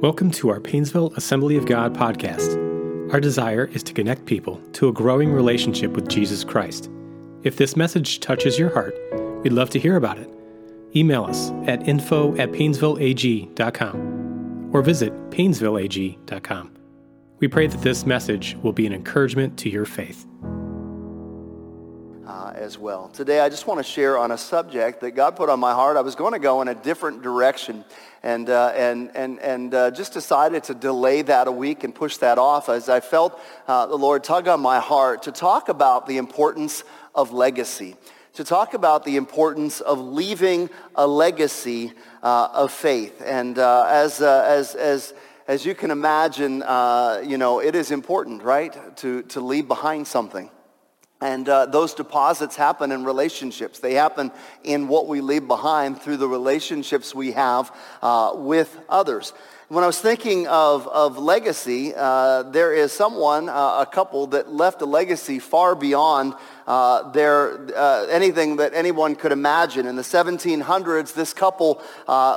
Welcome to our Painesville Assembly of God podcast. Our desire is to connect people to a growing relationship with Jesus Christ. If this message touches your heart, we'd love to hear about it. Email us at info at painesvilleag.com or visit painesvilleag.com. We pray that this message will be an encouragement to your faith. Uh, as well. Today, I just want to share on a subject that God put on my heart. I was going to go in a different direction and, uh, and, and, and uh, just decided to delay that a week and push that off as I felt uh, the Lord tug on my heart to talk about the importance of legacy, to talk about the importance of leaving a legacy uh, of faith. And uh, as, as, as, as you can imagine, you know, it is important, right, to, to leave behind something. And uh, those deposits happen in relationships. They happen in what we leave behind through the relationships we have uh, with others. When I was thinking of, of legacy, uh, there is someone, uh, a couple, that left a legacy far beyond uh, their, uh, anything that anyone could imagine. In the 1700s, this couple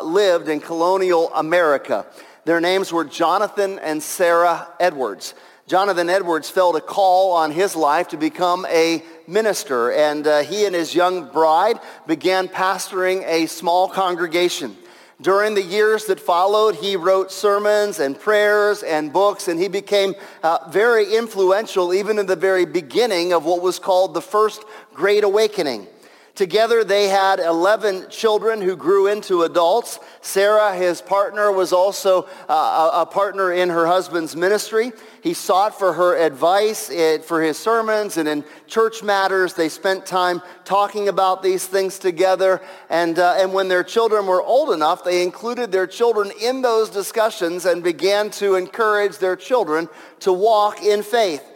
lived in colonial America. Their names were Jonathan and Sarah Edwards. Jonathan Edwards felt a call on his life to become a minister, and uh, he and his young bride began pastoring a small congregation. During the years that followed, he wrote sermons and prayers and books, and he became uh, very influential even in the very beginning of what was called the First Great Awakening. Together, they had 11 children who grew into adults. Sarah, his partner, was also uh, a partner in her husband's ministry. He sought for her advice for his sermons and in church matters. They spent time talking about these things together. And, uh, and when their children were old enough, they included their children in those discussions and began to encourage their children to walk in faith.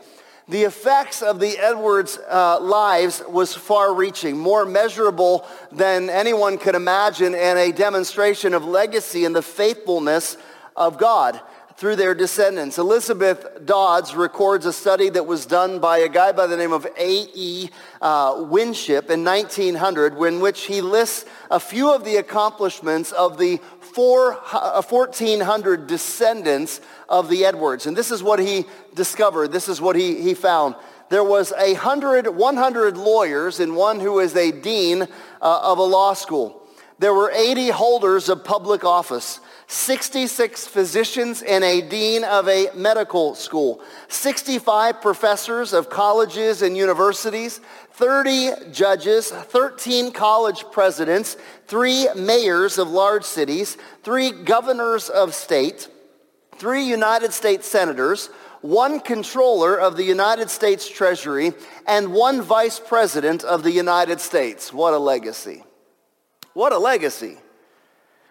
The effects of the Edwards uh, lives was far-reaching, more measurable than anyone could imagine, and a demonstration of legacy and the faithfulness of God through their descendants. Elizabeth Dodds records a study that was done by a guy by the name of A.E. Uh, Winship in 1900, in which he lists a few of the accomplishments of the four, 1,400 uh, descendants of the Edwards. And this is what he discovered. This is what he, he found. There was a hundred, 100 lawyers and one who is a dean uh, of a law school. There were 80 holders of public office. 66 physicians and a dean of a medical school, 65 professors of colleges and universities, 30 judges, 13 college presidents, three mayors of large cities, three governors of state, three United States senators, one controller of the United States Treasury, and one vice president of the United States. What a legacy. What a legacy.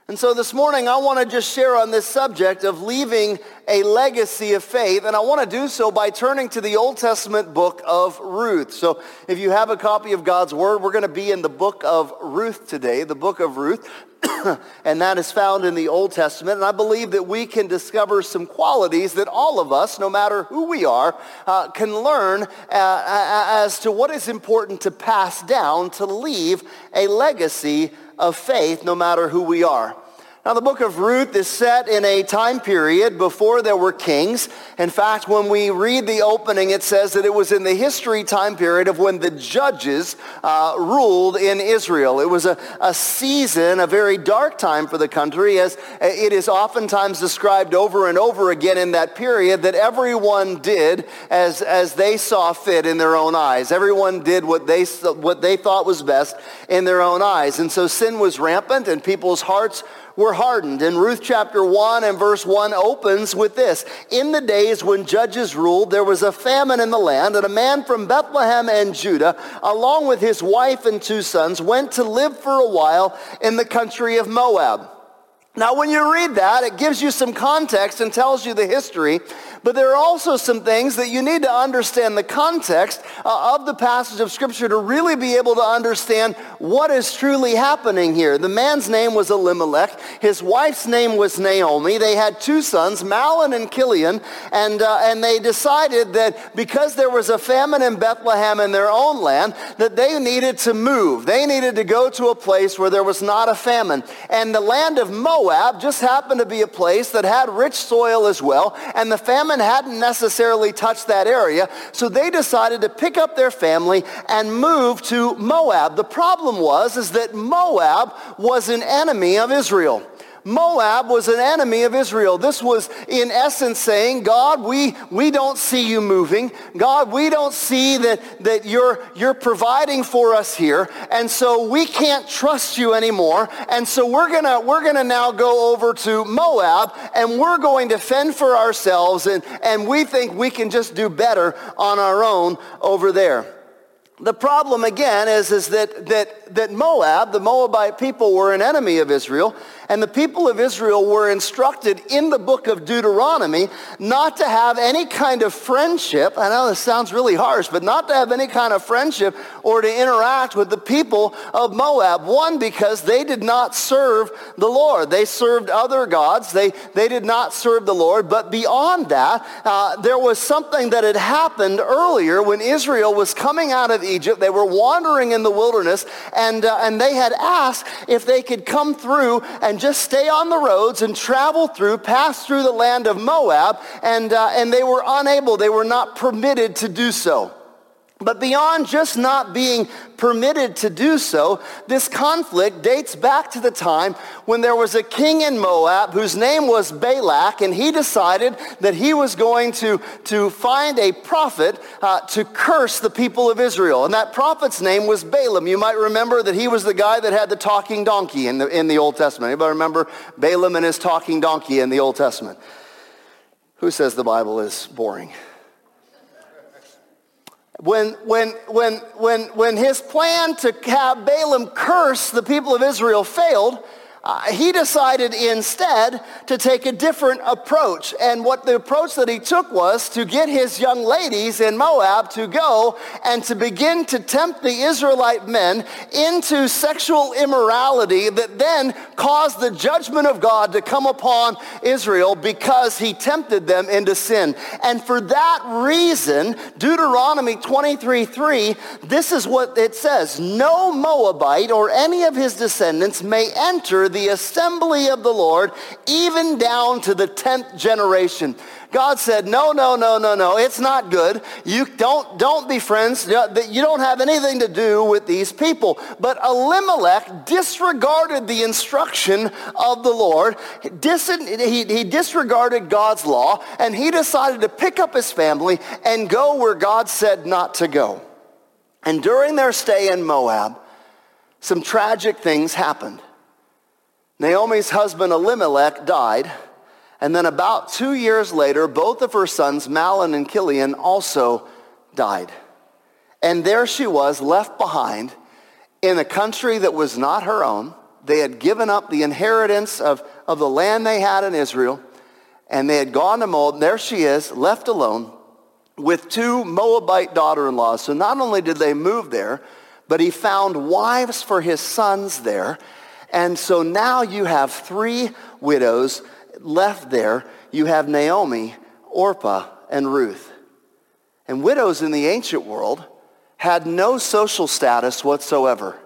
And so this morning, I want to just share on this subject of leaving a legacy of faith. And I want to do so by turning to the Old Testament book of Ruth. So if you have a copy of God's Word, we're going to be in the book of Ruth today, the book of Ruth. and that is found in the Old Testament. And I believe that we can discover some qualities that all of us, no matter who we are, uh, can learn uh, as to what is important to pass down to leave a legacy of faith no matter who we are. Now, the book of Ruth is set in a time period before there were kings. In fact, when we read the opening, it says that it was in the history time period of when the judges uh, ruled in Israel. It was a, a season, a very dark time for the country, as it is oftentimes described over and over again in that period that everyone did as, as they saw fit in their own eyes. Everyone did what they, what they thought was best in their own eyes. And so sin was rampant and people's hearts were hardened. And Ruth chapter 1 and verse 1 opens with this. In the days when judges ruled, there was a famine in the land, and a man from Bethlehem and Judah, along with his wife and two sons, went to live for a while in the country of Moab. Now, when you read that, it gives you some context and tells you the history. But there are also some things that you need to understand the context uh, of the passage of Scripture to really be able to understand what is truly happening here. The man's name was Elimelech. His wife's name was Naomi. They had two sons, Mahlon and Chilion, and, uh, and they decided that because there was a famine in Bethlehem in their own land, that they needed to move. They needed to go to a place where there was not a famine. And the land of Moab Moab just happened to be a place that had rich soil as well, and the famine hadn't necessarily touched that area, so they decided to pick up their family and move to Moab. The problem was is that Moab was an enemy of Israel. Moab was an enemy of Israel. This was in essence saying, God, we, we don't see you moving. God, we don't see that, that you're, you're providing for us here. And so we can't trust you anymore. And so we're gonna, we're gonna now go over to Moab and we're going to fend for ourselves and, and we think we can just do better on our own over there. The problem again is, is that, that, that Moab, the Moabite people, were an enemy of Israel. And the people of Israel were instructed in the book of Deuteronomy not to have any kind of friendship. I know this sounds really harsh, but not to have any kind of friendship or to interact with the people of Moab. One, because they did not serve the Lord. They served other gods. They, they did not serve the Lord. But beyond that, uh, there was something that had happened earlier when Israel was coming out of Egypt. They were wandering in the wilderness and, uh, and they had asked if they could come through and and just stay on the roads and travel through, pass through the land of Moab, and, uh, and they were unable, they were not permitted to do so. But beyond just not being permitted to do so, this conflict dates back to the time when there was a king in Moab whose name was Balak, and he decided that he was going to, to find a prophet uh, to curse the people of Israel. And that prophet's name was Balaam. You might remember that he was the guy that had the talking donkey in the, in the Old Testament. Anybody remember Balaam and his talking donkey in the Old Testament? Who says the Bible is boring? When, when, when, when, when his plan to have Balaam curse the people of Israel failed, uh, he decided instead to take a different approach. And what the approach that he took was to get his young ladies in Moab to go and to begin to tempt the Israelite men into sexual immorality that then caused the judgment of God to come upon Israel because he tempted them into sin. And for that reason, Deuteronomy 23:3, this is what it says, no Moabite or any of his descendants may enter the assembly of the Lord, even down to the 10th generation. God said, no, no, no, no, no, it's not good. You don't, don't be friends. You don't have anything to do with these people. But Elimelech disregarded the instruction of the Lord. He, he disregarded God's law, and he decided to pick up his family and go where God said not to go. And during their stay in Moab, some tragic things happened. Naomi's husband Elimelech died, and then about two years later, both of her sons, Mahlon and Chilion, also died. And there she was, left behind in a country that was not her own. They had given up the inheritance of, of the land they had in Israel, and they had gone to Moab. There she is, left alone with two Moabite daughter-in-laws. So not only did they move there, but he found wives for his sons there and so now you have three widows left there. You have Naomi, Orpah, and Ruth. And widows in the ancient world had no social status whatsoever.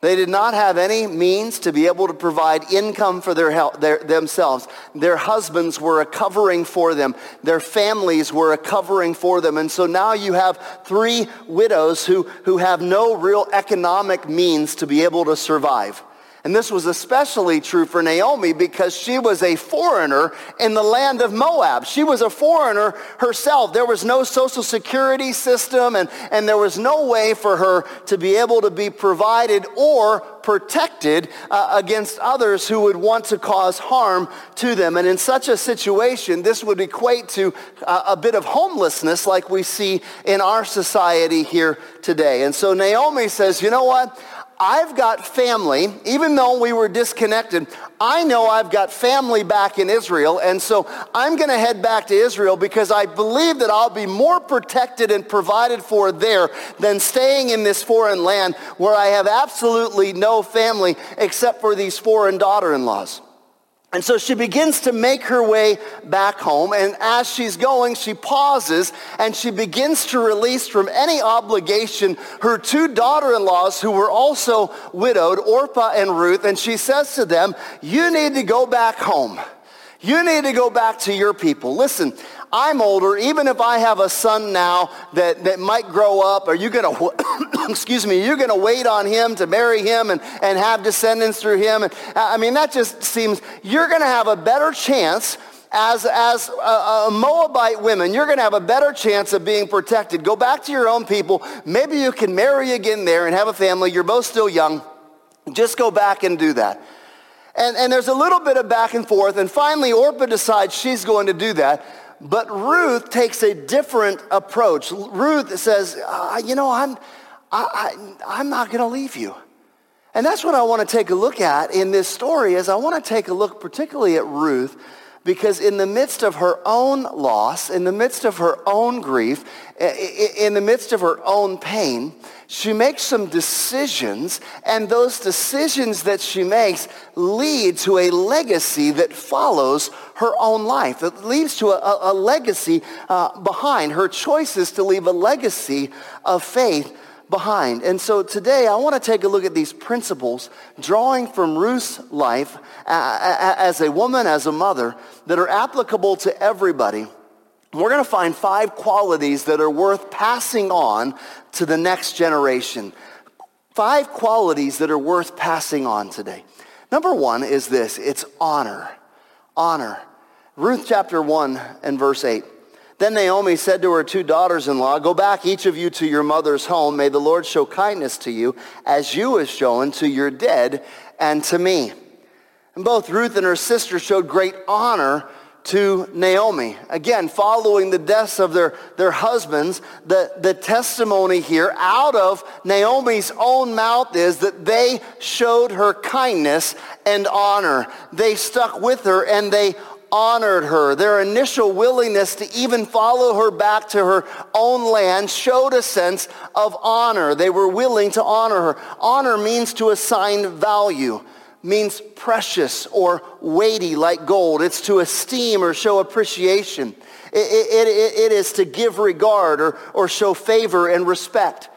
They did not have any means to be able to provide income for their, health, their, themselves. Their husbands were a covering for them. Their families were a covering for them. And so now you have three widows who, who have no real economic means to be able to survive. And this was especially true for Naomi because she was a foreigner in the land of Moab. She was a foreigner herself. There was no social security system and, and there was no way for her to be able to be provided or protected uh, against others who would want to cause harm to them. And in such a situation, this would equate to uh, a bit of homelessness like we see in our society here today. And so Naomi says, you know what? I've got family, even though we were disconnected, I know I've got family back in Israel, and so I'm going to head back to Israel because I believe that I'll be more protected and provided for there than staying in this foreign land where I have absolutely no family except for these foreign daughter-in-laws. And so she begins to make her way back home. And as she's going, she pauses and she begins to release from any obligation her two daughter-in-laws who were also widowed, Orpah and Ruth. And she says to them, you need to go back home. You need to go back to your people. Listen, I'm older, even if I have a son now that, that might grow up, are you going to, excuse me, you're going to wait on him to marry him and, and have descendants through him? And, I mean, that just seems, you're going to have a better chance as, as a, a Moabite women, you're going to have a better chance of being protected. Go back to your own people. Maybe you can marry again there and have a family. You're both still young. Just go back and do that. And, and there's a little bit of back and forth. And finally, Orpah decides she's going to do that. But Ruth takes a different approach. Ruth says, uh, you know, I'm, I, I, I'm not going to leave you. And that's what I want to take a look at in this story is I want to take a look particularly at Ruth because in the midst of her own loss, in the midst of her own grief, in the midst of her own pain, she makes some decisions, and those decisions that she makes lead to a legacy that follows her own life. It leads to a, a legacy uh, behind her choices to leave a legacy of faith behind. And so today I want to take a look at these principles drawing from Ruth's life uh, as a woman, as a mother, that are applicable to everybody we're going to find five qualities that are worth passing on to the next generation. Five qualities that are worth passing on today. Number one is this it's honor. Honor. Ruth chapter 1 and verse 8. Then Naomi said to her two daughters in law, Go back, each of you, to your mother's home. May the Lord show kindness to you, as you have shown to your dead and to me. And both Ruth and her sister showed great honor to Naomi. Again, following the deaths of their, their husbands, the, the testimony here out of Naomi's own mouth is that they showed her kindness and honor. They stuck with her and they honored her. Their initial willingness to even follow her back to her own land showed a sense of honor. They were willing to honor her. Honor means to assign value means precious or weighty like gold. It's to esteem or show appreciation. It, it, it, it is to give regard or, or show favor and respect.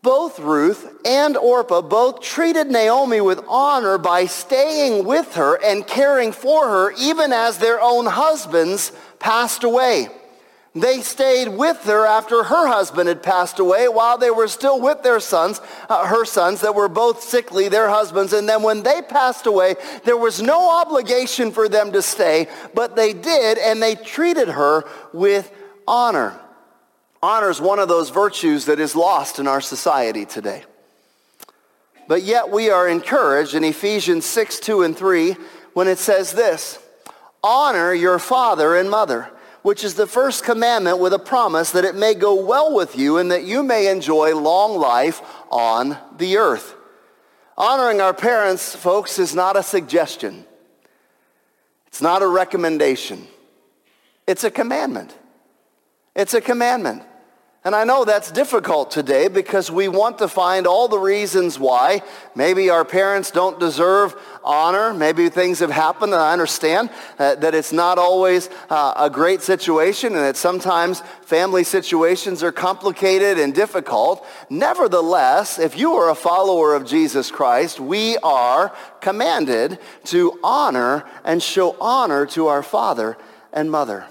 Both Ruth and Orpah both treated Naomi with honor by staying with her and caring for her even as their own husbands passed away. They stayed with her after her husband had passed away while they were still with their sons, uh, her sons that were both sickly, their husbands. And then when they passed away, there was no obligation for them to stay, but they did, and they treated her with honor. Honor is one of those virtues that is lost in our society today. But yet we are encouraged in Ephesians 6, 2 and 3 when it says this, honor your father and mother which is the first commandment with a promise that it may go well with you and that you may enjoy long life on the earth. Honoring our parents, folks, is not a suggestion. It's not a recommendation. It's a commandment. It's a commandment. And I know that's difficult today because we want to find all the reasons why. Maybe our parents don't deserve honor. Maybe things have happened, and I understand that, that it's not always uh, a great situation and that sometimes family situations are complicated and difficult. Nevertheless, if you are a follower of Jesus Christ, we are commanded to honor and show honor to our father and mother.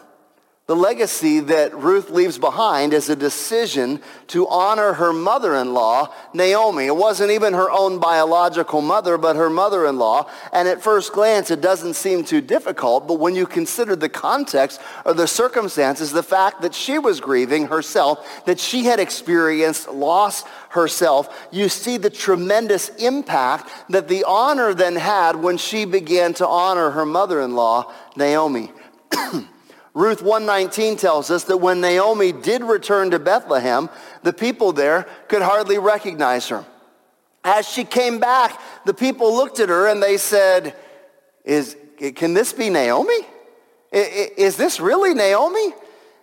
The legacy that Ruth leaves behind is a decision to honor her mother-in-law, Naomi. It wasn't even her own biological mother, but her mother-in-law. And at first glance, it doesn't seem too difficult, but when you consider the context or the circumstances, the fact that she was grieving herself, that she had experienced loss herself, you see the tremendous impact that the honor then had when she began to honor her mother-in-law, Naomi. Ruth 119 tells us that when Naomi did return to Bethlehem, the people there could hardly recognize her. As she came back, the people looked at her and they said, Is, can this be Naomi? Is this really Naomi?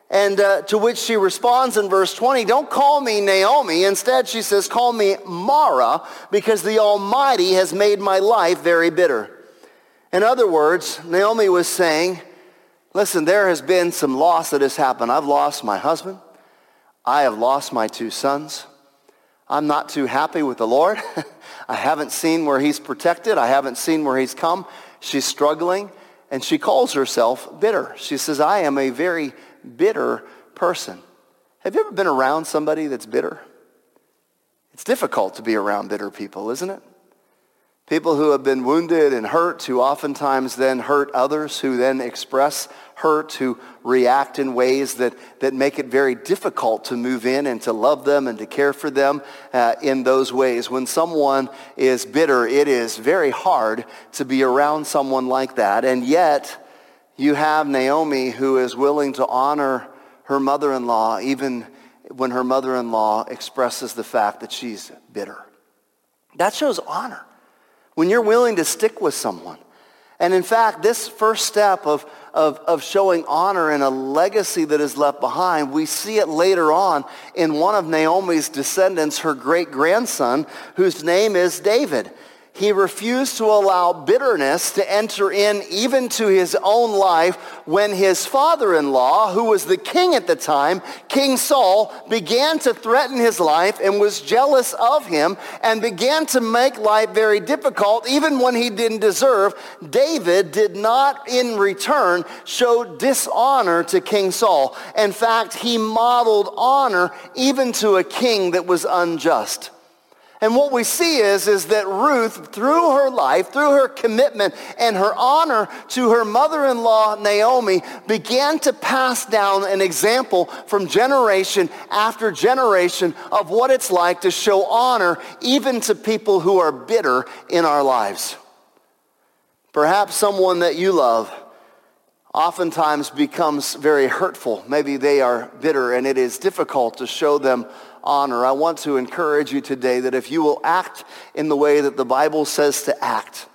And uh, to which she responds in verse 20, don't call me Naomi. Instead, she says, call me Mara because the Almighty has made my life very bitter. In other words, Naomi was saying, listen, there has been some loss that has happened. I've lost my husband. I have lost my two sons. I'm not too happy with the Lord. I haven't seen where he's protected. I haven't seen where he's come. She's struggling, and she calls herself bitter. She says, I am a very bitter person. Have you ever been around somebody that's bitter? It's difficult to be around bitter people, isn't it? People who have been wounded and hurt, who oftentimes then hurt others, who then express hurt, who react in ways that, that make it very difficult to move in and to love them and to care for them uh, in those ways. When someone is bitter, it is very hard to be around someone like that. And yet, you have Naomi who is willing to honor her mother-in-law even when her mother-in-law expresses the fact that she's bitter. That shows honor when you're willing to stick with someone. And in fact, this first step of, of, of showing honor and a legacy that is left behind, we see it later on in one of Naomi's descendants, her great-grandson, whose name is David he refused to allow bitterness to enter in even to his own life when his father-in-law, who was the king at the time, King Saul, began to threaten his life and was jealous of him and began to make life very difficult even when he didn't deserve. David did not in return show dishonor to King Saul. In fact, he modeled honor even to a king that was unjust. And what we see is, is that Ruth, through her life, through her commitment and her honor to her mother-in-law Naomi, began to pass down an example from generation after generation of what it's like to show honor even to people who are bitter in our lives. Perhaps someone that you love oftentimes becomes very hurtful. Maybe they are bitter and it is difficult to show them honor, I want to encourage you today that if you will act in the way that the Bible says to act,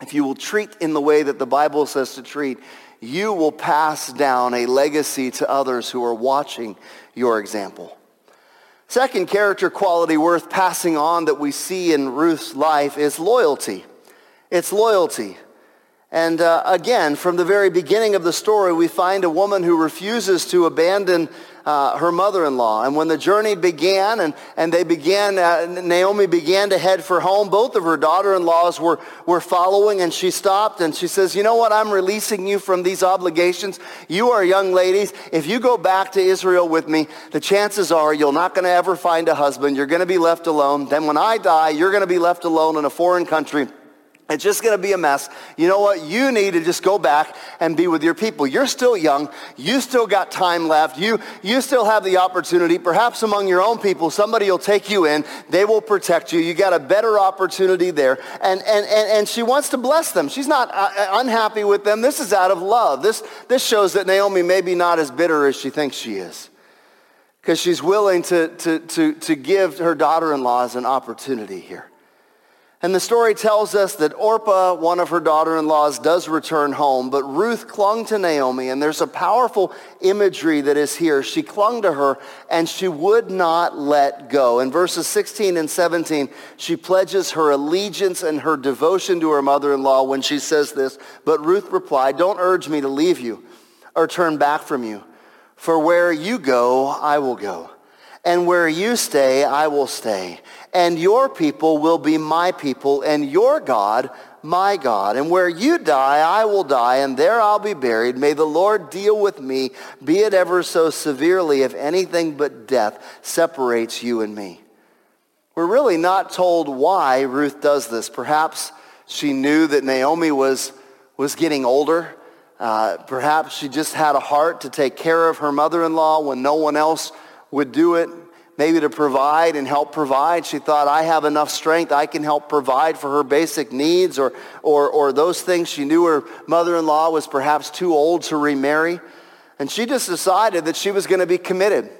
if you will treat in the way that the Bible says to treat, you will pass down a legacy to others who are watching your example. Second character quality worth passing on that we see in Ruth's life is loyalty. It's loyalty. And uh, again, from the very beginning of the story, we find a woman who refuses to abandon uh, her mother-in-law. And when the journey began and, and they began, uh, Naomi began to head for home, both of her daughter-in-laws were, were following and she stopped and she says, you know what, I'm releasing you from these obligations. You are young ladies. If you go back to Israel with me, the chances are you're not going to ever find a husband. You're going to be left alone. Then when I die, you're going to be left alone in a foreign country it's just going to be a mess. You know what? You need to just go back and be with your people. You're still young. You still got time left. You, you still have the opportunity. Perhaps among your own people, somebody will take you in. They will protect you. You got a better opportunity there. And, and, and, and she wants to bless them. She's not uh, uh, unhappy with them. This is out of love. This, this shows that Naomi may be not as bitter as she thinks she is. Because she's willing to, to, to, to give her daughter-in-laws an opportunity here. And the story tells us that Orpah, one of her daughter-in-laws, does return home, but Ruth clung to Naomi, and there's a powerful imagery that is here. She clung to her, and she would not let go. In verses 16 and 17, she pledges her allegiance and her devotion to her mother-in-law when she says this, but Ruth replied, don't urge me to leave you or turn back from you, for where you go, I will go, and where you stay, I will stay and your people will be my people, and your God my God. And where you die, I will die, and there I'll be buried. May the Lord deal with me, be it ever so severely, if anything but death separates you and me. We're really not told why Ruth does this. Perhaps she knew that Naomi was, was getting older. Uh, perhaps she just had a heart to take care of her mother-in-law when no one else would do it maybe to provide and help provide. She thought, I have enough strength. I can help provide for her basic needs or, or, or those things. She knew her mother-in-law was perhaps too old to remarry. And she just decided that she was going to be committed.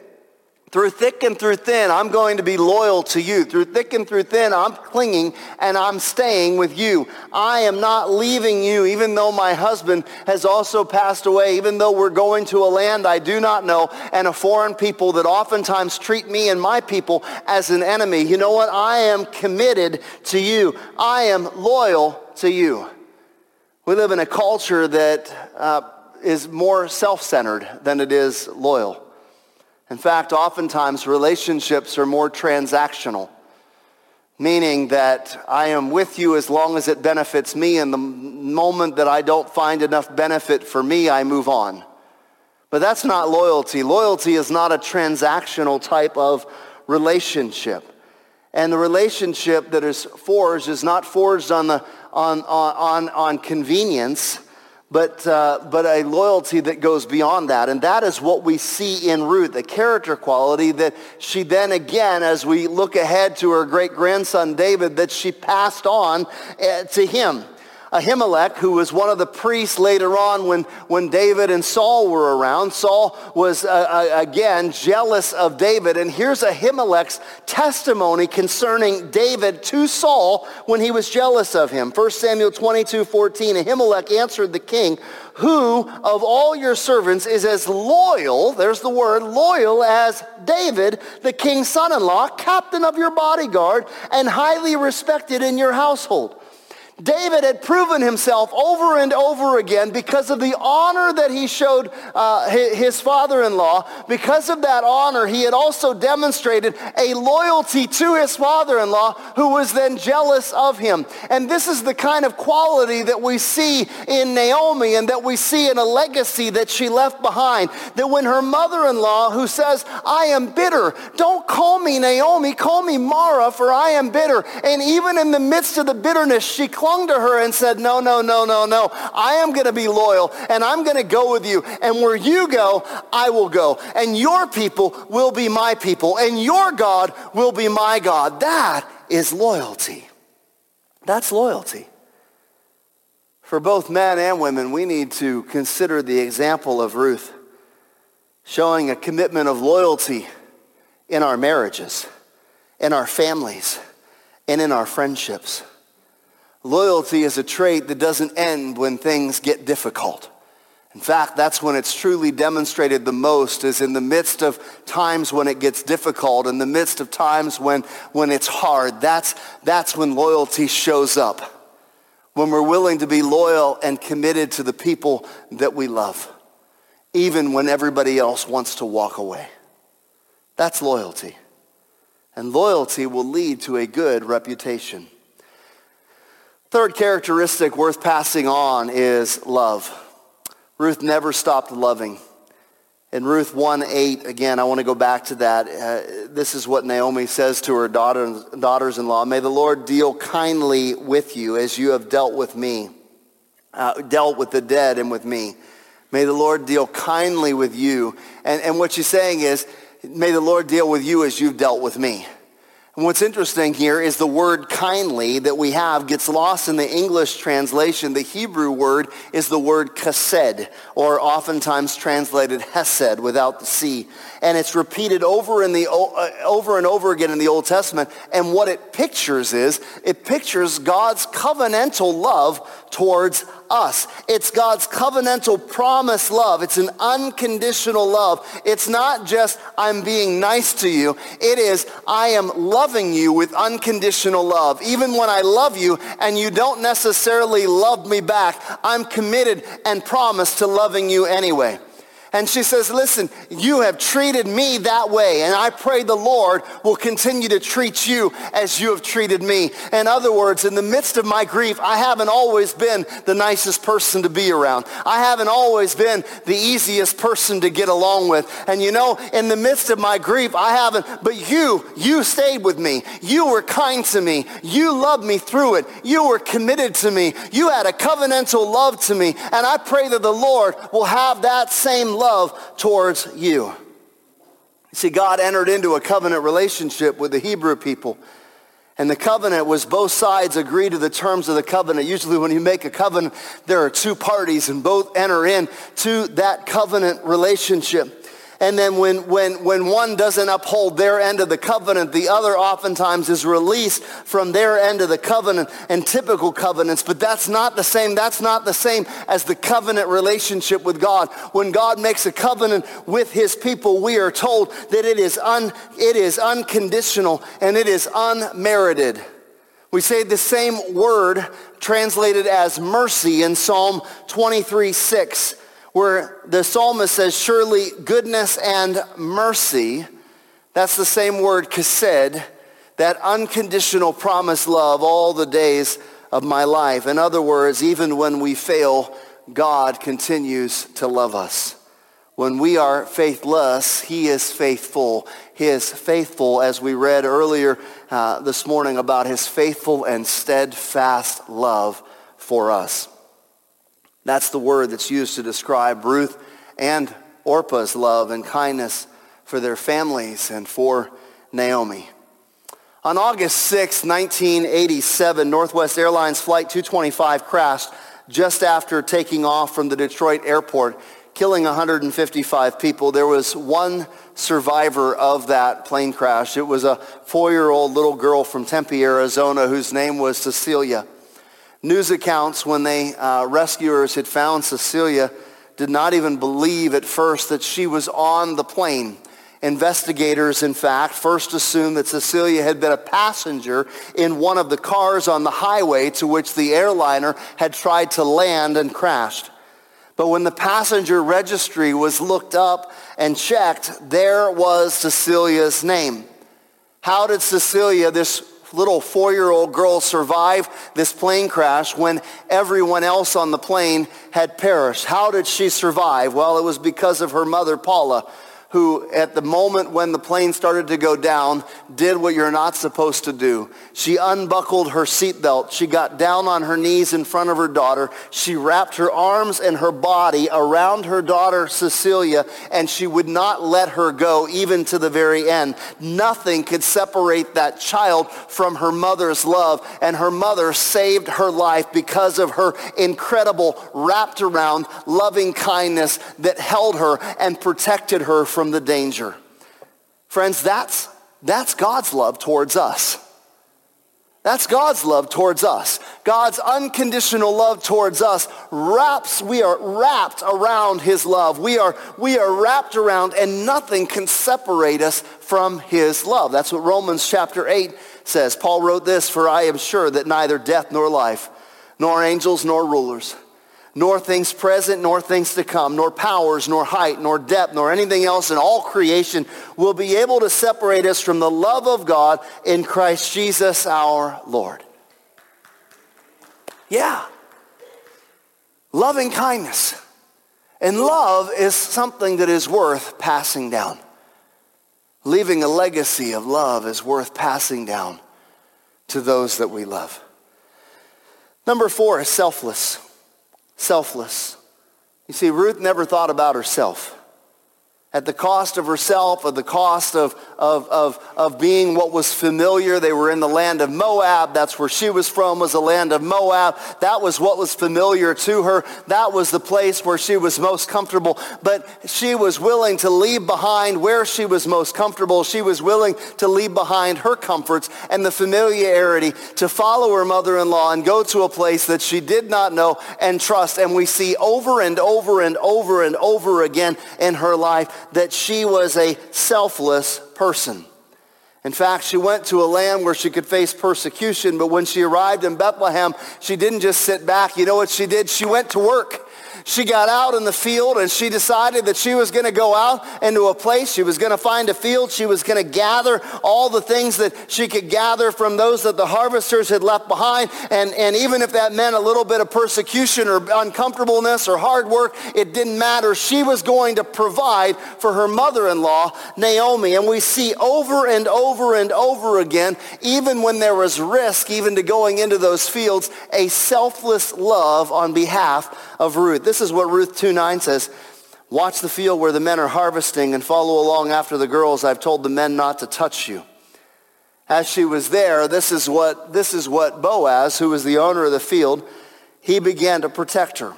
Through thick and through thin, I'm going to be loyal to you. Through thick and through thin, I'm clinging and I'm staying with you. I am not leaving you, even though my husband has also passed away, even though we're going to a land I do not know and a foreign people that oftentimes treat me and my people as an enemy. You know what? I am committed to you. I am loyal to you. We live in a culture that uh, is more self-centered than it is loyal. In fact, oftentimes relationships are more transactional, meaning that I am with you as long as it benefits me, and the moment that I don't find enough benefit for me, I move on. But that's not loyalty. Loyalty is not a transactional type of relationship. And the relationship that is forged is not forged on, the, on, on, on convenience, but, uh, but a loyalty that goes beyond that. And that is what we see in Ruth, a character quality that she then again, as we look ahead to her great-grandson David, that she passed on uh, to him. Ahimelech, who was one of the priests later on when, when David and Saul were around. Saul was, uh, uh, again, jealous of David. And here's Ahimelech's testimony concerning David to Saul when he was jealous of him. 1 Samuel 22, 14, Ahimelech answered the king, who of all your servants is as loyal, there's the word, loyal as David, the king's son-in-law, captain of your bodyguard, and highly respected in your household. David had proven himself over and over again because of the honor that he showed uh, his father-in-law. Because of that honor, he had also demonstrated a loyalty to his father-in-law who was then jealous of him. And this is the kind of quality that we see in Naomi and that we see in a legacy that she left behind. That when her mother-in-law who says, I am bitter, don't call me Naomi, call me Mara for I am bitter. And even in the midst of the bitterness, she clung to her and said, no, no, no, no, no. I am going to be loyal and I'm going to go with you. And where you go, I will go. And your people will be my people. And your God will be my God. That is loyalty. That's loyalty. For both men and women, we need to consider the example of Ruth showing a commitment of loyalty in our marriages, in our families, and in our friendships. Loyalty is a trait that doesn't end when things get difficult. In fact, that's when it's truly demonstrated the most is in the midst of times when it gets difficult, in the midst of times when, when it's hard. That's, that's when loyalty shows up. When we're willing to be loyal and committed to the people that we love, even when everybody else wants to walk away. That's loyalty. And loyalty will lead to a good reputation. Third characteristic worth passing on is love. Ruth never stopped loving. In Ruth 1 8, again, I want to go back to that. Uh, this is what Naomi says to her daughters, daughters-in-law. May the Lord deal kindly with you as you have dealt with me, uh, dealt with the dead and with me. May the Lord deal kindly with you. And, and what she's saying is, may the Lord deal with you as you've dealt with me. And what's interesting here is the word kindly that we have gets lost in the English translation. The Hebrew word is the word chesed, or oftentimes translated hesed without the C. And it's repeated over, in the, uh, over and over again in the Old Testament. And what it pictures is, it pictures God's covenantal love towards us. It's God's covenantal promise love. It's an unconditional love. It's not just I'm being nice to you. It is I am loving you with unconditional love. Even when I love you and you don't necessarily love me back, I'm committed and promised to loving you anyway. And she says, listen, you have treated me that way, and I pray the Lord will continue to treat you as you have treated me. In other words, in the midst of my grief, I haven't always been the nicest person to be around. I haven't always been the easiest person to get along with. And you know, in the midst of my grief, I haven't, but you, you stayed with me. You were kind to me. You loved me through it. You were committed to me. You had a covenantal love to me. And I pray that the Lord will have that same love towards you. See, God entered into a covenant relationship with the Hebrew people. And the covenant was both sides agree to the terms of the covenant. Usually when you make a covenant, there are two parties and both enter in to that covenant relationship. And then when, when, when one doesn't uphold their end of the covenant, the other oftentimes is released from their end of the covenant and typical covenants. But that's not the same. That's not the same as the covenant relationship with God. When God makes a covenant with his people, we are told that it is, un, it is unconditional and it is unmerited. We say the same word translated as mercy in Psalm 23, 6, where the psalmist says, surely goodness and mercy, that's the same word, chesed, that unconditional promised love all the days of my life. In other words, even when we fail, God continues to love us. When we are faithless, he is faithful. He is faithful, as we read earlier uh, this morning about his faithful and steadfast love for us. That's the word that's used to describe Ruth and Orpah's love and kindness for their families and for Naomi. On August 6, 1987, Northwest Airlines Flight 225 crashed just after taking off from the Detroit airport killing 155 people. There was one survivor of that plane crash. It was a four-year-old little girl from Tempe, Arizona, whose name was Cecilia. News accounts when they uh, rescuers had found Cecilia did not even believe at first that she was on the plane. Investigators, in fact, first assumed that Cecilia had been a passenger in one of the cars on the highway to which the airliner had tried to land and crashed. But when the passenger registry was looked up and checked, there was Cecilia's name. How did Cecilia, this little four-year-old girl, survive this plane crash when everyone else on the plane had perished? How did she survive? Well, it was because of her mother, Paula, who at the moment when the plane started to go down did what you're not supposed to do. She unbuckled her seatbelt. She got down on her knees in front of her daughter. She wrapped her arms and her body around her daughter Cecilia and she would not let her go even to the very end. Nothing could separate that child from her mother's love and her mother saved her life because of her incredible wrapped around loving kindness that held her and protected her from from the danger. Friends, that's, that's God's love towards us. That's God's love towards us. God's unconditional love towards us wraps, we are wrapped around his love. We are, we are wrapped around and nothing can separate us from his love. That's what Romans chapter 8 says. Paul wrote this, for I am sure that neither death nor life, nor angels nor rulers, nor things present, nor things to come, nor powers, nor height, nor depth, nor anything else in all creation will be able to separate us from the love of God in Christ Jesus our Lord. Yeah. Loving kindness. And love is something that is worth passing down. Leaving a legacy of love is worth passing down to those that we love. Number four is selfless selfless. You see, Ruth never thought about herself at the cost of herself, at the cost of, of, of, of being what was familiar. They were in the land of Moab. That's where she was from, was the land of Moab. That was what was familiar to her. That was the place where she was most comfortable. But she was willing to leave behind where she was most comfortable. She was willing to leave behind her comforts and the familiarity to follow her mother-in-law and go to a place that she did not know and trust. And we see over and over and over and over again in her life that she was a selfless person. In fact, she went to a land where she could face persecution, but when she arrived in Bethlehem, she didn't just sit back. You know what she did? She went to work. She got out in the field and she decided that she was going to go out into a place. She was going to find a field. She was going to gather all the things that she could gather from those that the harvesters had left behind. And, and even if that meant a little bit of persecution or uncomfortableness or hard work, it didn't matter. She was going to provide for her mother-in-law, Naomi. And we see over and over and over again, even when there was risk, even to going into those fields, a selfless love on behalf of Ruth. This is what Ruth 2.9 says. Watch the field where the men are harvesting and follow along after the girls. I've told the men not to touch you. As she was there, this is what, this is what Boaz, who was the owner of the field, he began to protect her.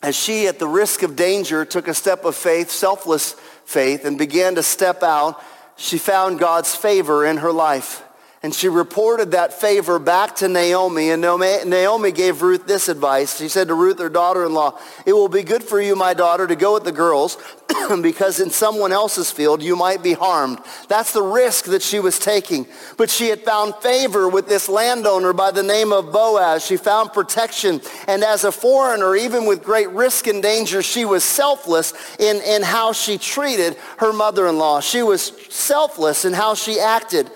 As she, at the risk of danger, took a step of faith, selfless faith, and began to step out, she found God's favor in her life. And she reported that favor back to Naomi. And Naomi gave Ruth this advice. She said to Ruth, her daughter-in-law, it will be good for you, my daughter, to go with the girls because in someone else's field you might be harmed. That's the risk that she was taking. But she had found favor with this landowner by the name of Boaz. She found protection. And as a foreigner, even with great risk and danger, she was selfless in, in how she treated her mother-in-law. She was selfless in how she acted.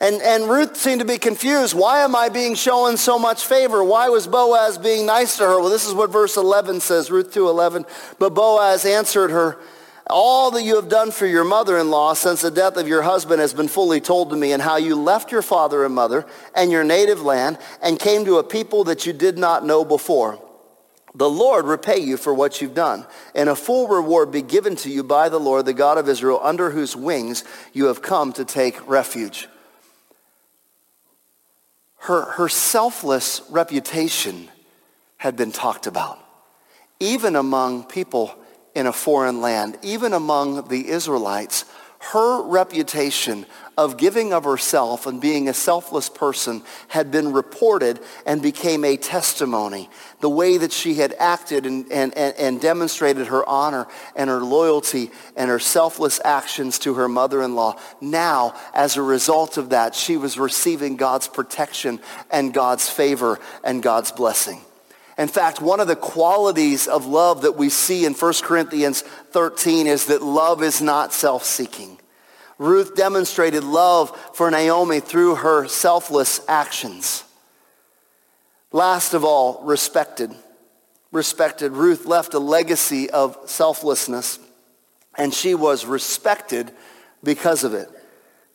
And, and Ruth seemed to be confused. Why am I being shown so much favor? Why was Boaz being nice to her? Well, this is what verse 11 says, Ruth 2.11. But Boaz answered her, all that you have done for your mother-in-law since the death of your husband has been fully told to me and how you left your father and mother and your native land and came to a people that you did not know before. The Lord repay you for what you've done, and a full reward be given to you by the Lord, the God of Israel, under whose wings you have come to take refuge her, her selfless reputation had been talked about, even among people in a foreign land, even among the Israelites. Her reputation of giving of herself and being a selfless person had been reported and became a testimony. The way that she had acted and, and, and, demonstrated her honor and her loyalty and her selfless actions to her mother-in-law. Now, as a result of that, she was receiving God's protection and God's favor and God's blessing. In fact, one of the qualities of love that we see in 1 Corinthians 13 is that love is not self-seeking. Ruth demonstrated love for Naomi through her selfless actions. Last of all, respected. Respected. Ruth left a legacy of selflessness, and she was respected because of it.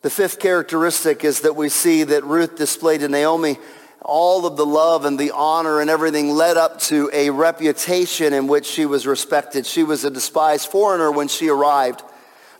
The fifth characteristic is that we see that Ruth displayed to Naomi all of the love and the honor and everything led up to a reputation in which she was respected. She was a despised foreigner when she arrived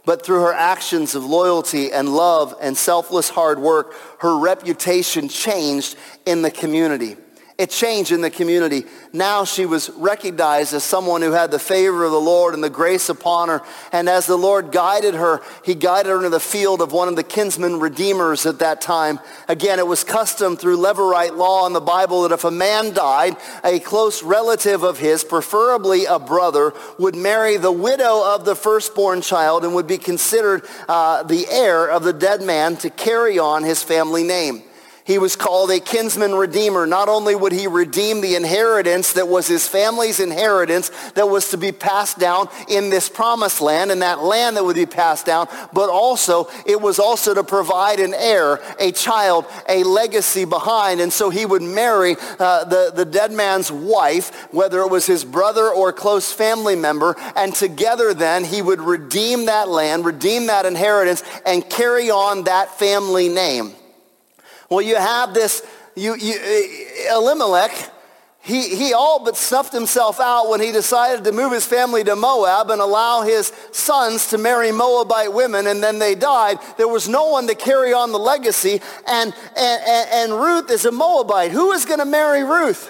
but through her actions of loyalty and love and selfless hard work, her reputation changed in the community. It changed in the community. Now she was recognized as someone who had the favor of the Lord and the grace upon her. And as the Lord guided her, he guided her into the field of one of the kinsman redeemers at that time. Again, it was custom through Levirate law in the Bible that if a man died, a close relative of his, preferably a brother, would marry the widow of the firstborn child and would be considered uh, the heir of the dead man to carry on his family name. He was called a kinsman redeemer. Not only would he redeem the inheritance that was his family's inheritance that was to be passed down in this promised land and that land that would be passed down, but also it was also to provide an heir, a child, a legacy behind. And so he would marry uh, the, the dead man's wife, whether it was his brother or close family member, and together then he would redeem that land, redeem that inheritance, and carry on that family name. Well, you have this, you, you, uh, Elimelech, he, he all but snuffed himself out when he decided to move his family to Moab and allow his sons to marry Moabite women, and then they died. There was no one to carry on the legacy, and, and, and Ruth is a Moabite. Who is going to marry Ruth?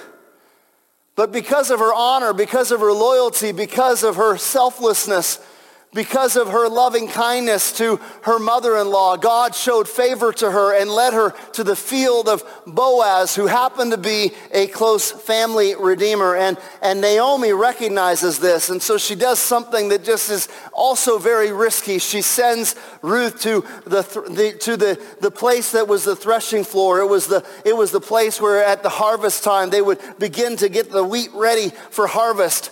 But because of her honor, because of her loyalty, because of her selflessness, because of her loving kindness to her mother-in-law, God showed favor to her and led her to the field of Boaz, who happened to be a close family redeemer. And, and Naomi recognizes this, and so she does something that just is also very risky. She sends Ruth to the, the, to the, the place that was the threshing floor. It was the, it was the place where at the harvest time they would begin to get the wheat ready for harvest.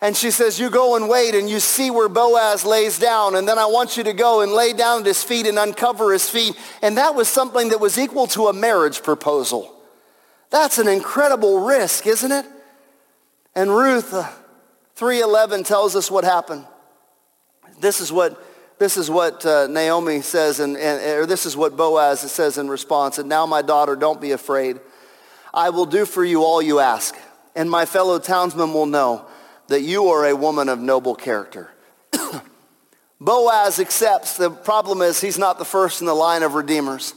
And she says, you go and wait and you see where Boaz lays down. And then I want you to go and lay down at his feet and uncover his feet. And that was something that was equal to a marriage proposal. That's an incredible risk, isn't it? And Ruth uh, 3.11 tells us what happened. This is what, this is what uh, Naomi says, and, and, or this is what Boaz says in response. And now, my daughter, don't be afraid. I will do for you all you ask. And my fellow townsmen will know that you are a woman of noble character. Boaz accepts. The problem is he's not the first in the line of redeemers.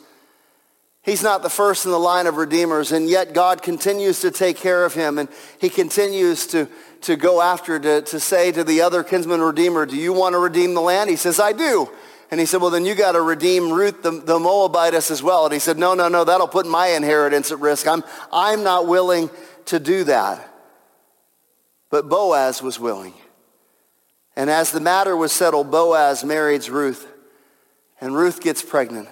He's not the first in the line of redeemers, and yet God continues to take care of him, and he continues to, to go after, to, to say to the other kinsman redeemer, do you want to redeem the land? He says, I do. And he said, well, then you got to redeem Ruth the, the Moabitess as well. And he said, no, no, no, that'll put my inheritance at risk. I'm, I'm not willing to do that. But Boaz was willing. And as the matter was settled, Boaz marries Ruth. And Ruth gets pregnant.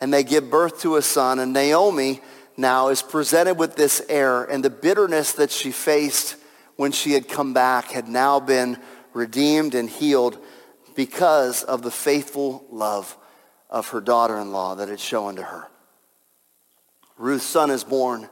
And they give birth to a son. And Naomi now is presented with this heir. And the bitterness that she faced when she had come back had now been redeemed and healed because of the faithful love of her daughter-in-law that had shown to her. Ruth's son is born,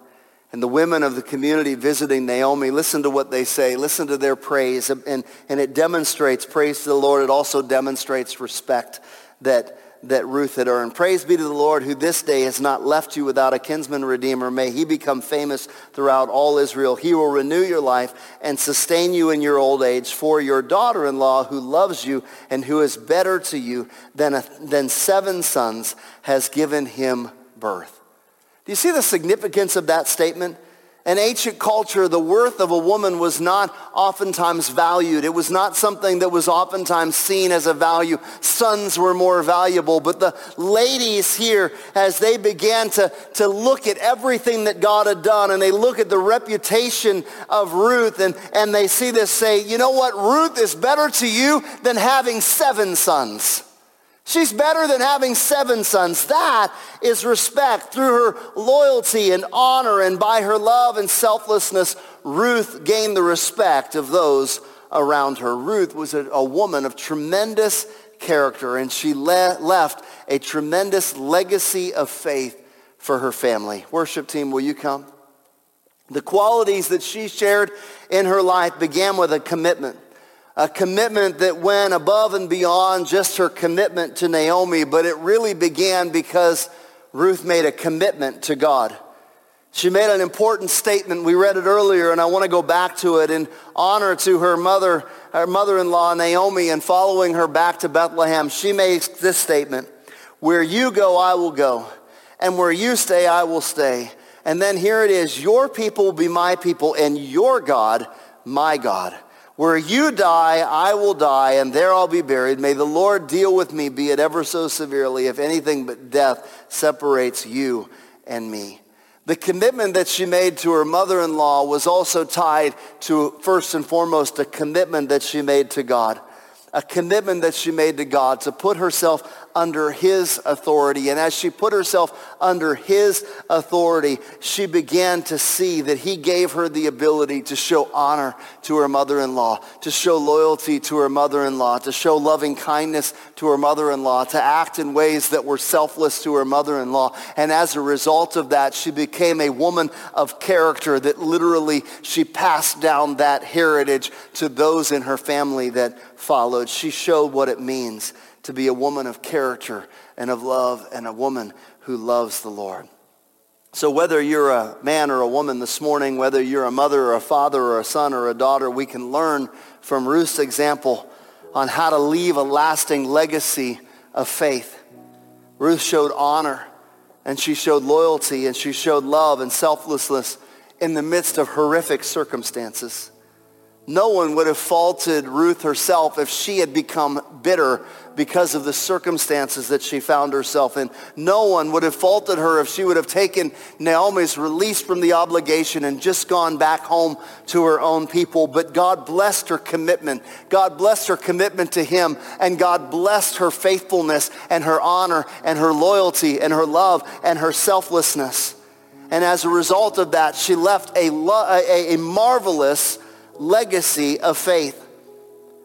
and the women of the community visiting Naomi listen to what they say, listen to their praise, and, and it demonstrates praise to the Lord. It also demonstrates respect that that Ruth had earned. Praise be to the Lord who this day has not left you without a kinsman redeemer. May he become famous throughout all Israel. He will renew your life and sustain you in your old age. For your daughter-in-law who loves you and who is better to you than, a, than seven sons has given him birth. Do you see the significance of that statement? In ancient culture, the worth of a woman was not oftentimes valued. It was not something that was oftentimes seen as a value. Sons were more valuable. But the ladies here, as they began to, to look at everything that God had done, and they look at the reputation of Ruth, and, and they see this say, you know what? Ruth is better to you than having seven sons. She's better than having seven sons. That is respect. Through her loyalty and honor and by her love and selflessness, Ruth gained the respect of those around her. Ruth was a, a woman of tremendous character and she le- left a tremendous legacy of faith for her family. Worship team, will you come? The qualities that she shared in her life began with a commitment a commitment that went above and beyond just her commitment to Naomi, but it really began because Ruth made a commitment to God. She made an important statement. We read it earlier, and I want to go back to it in honor to her mother, her mother-in-law Naomi, and following her back to Bethlehem. She makes this statement: "Where you go, I will go, and where you stay, I will stay." And then here it is: "Your people will be my people, and your God, my God." Where you die, I will die, and there I'll be buried. May the Lord deal with me, be it ever so severely, if anything but death separates you and me. The commitment that she made to her mother-in-law was also tied to, first and foremost, a commitment that she made to God. A commitment that she made to God to put herself under his authority. And as she put herself under his authority, she began to see that he gave her the ability to show honor to her mother-in-law, to show loyalty to her mother-in-law, to show loving kindness to her mother-in-law, to act in ways that were selfless to her mother-in-law. And as a result of that, she became a woman of character that literally she passed down that heritage to those in her family that followed. She showed what it means to be a woman of character and of love and a woman who loves the Lord. So whether you're a man or a woman this morning, whether you're a mother or a father or a son or a daughter, we can learn from Ruth's example on how to leave a lasting legacy of faith. Ruth showed honor and she showed loyalty and she showed love and selflessness in the midst of horrific circumstances. No one would have faulted Ruth herself if she had become bitter because of the circumstances that she found herself in. No one would have faulted her if she would have taken Naomi's release from the obligation and just gone back home to her own people. But God blessed her commitment. God blessed her commitment to him. And God blessed her faithfulness and her honor and her loyalty and her love and her selflessness. And as a result of that, she left a, a, a marvelous legacy of faith.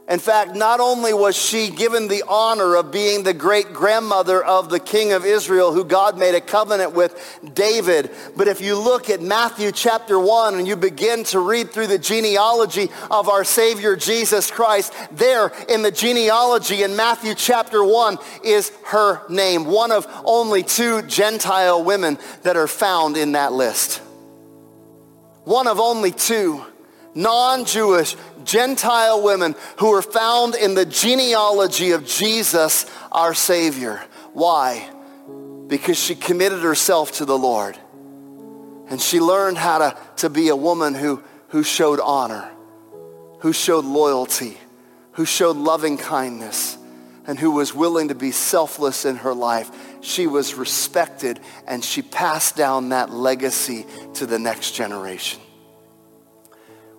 In fact, not only was she given the honor of being the great grandmother of the king of Israel who God made a covenant with, David, but if you look at Matthew chapter 1 and you begin to read through the genealogy of our Savior Jesus Christ, there in the genealogy in Matthew chapter 1 is her name, one of only two Gentile women that are found in that list. One of only two non-Jewish, Gentile women who were found in the genealogy of Jesus, our Savior. Why? Because she committed herself to the Lord. And she learned how to, to be a woman who, who showed honor, who showed loyalty, who showed loving kindness, and who was willing to be selfless in her life. She was respected and she passed down that legacy to the next generation.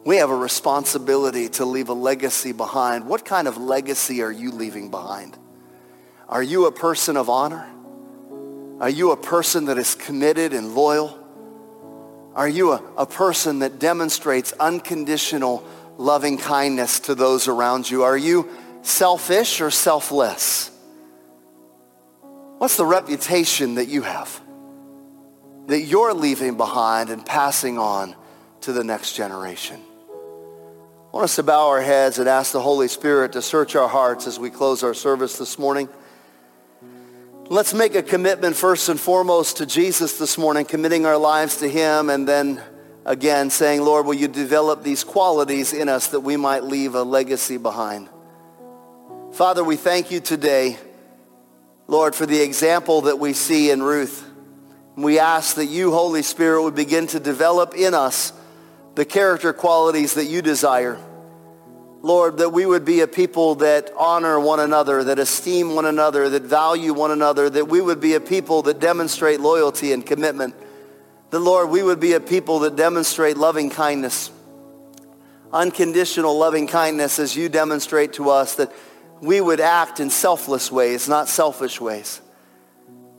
We have a responsibility to leave a legacy behind. What kind of legacy are you leaving behind? Are you a person of honor? Are you a person that is committed and loyal? Are you a, a person that demonstrates unconditional loving kindness to those around you? Are you selfish or selfless? What's the reputation that you have that you're leaving behind and passing on to the next generation? I want us to bow our heads and ask the Holy Spirit to search our hearts as we close our service this morning. Let's make a commitment first and foremost to Jesus this morning, committing our lives to him and then again saying, Lord, will you develop these qualities in us that we might leave a legacy behind? Father, we thank you today, Lord, for the example that we see in Ruth. We ask that you, Holy Spirit, would begin to develop in us the character qualities that you desire. Lord, that we would be a people that honor one another, that esteem one another, that value one another, that we would be a people that demonstrate loyalty and commitment. That, Lord, we would be a people that demonstrate loving kindness, unconditional loving kindness as you demonstrate to us that we would act in selfless ways, not selfish ways.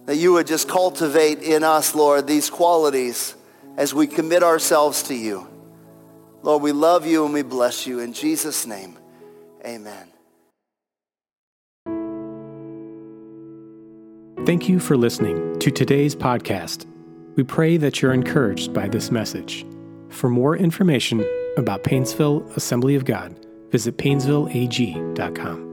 That you would just cultivate in us, Lord, these qualities as we commit ourselves to you. Lord, we love you and we bless you. In Jesus' name, amen. Thank you for listening to today's podcast. We pray that you're encouraged by this message. For more information about Painesville Assembly of God, visit painesvilleag.com.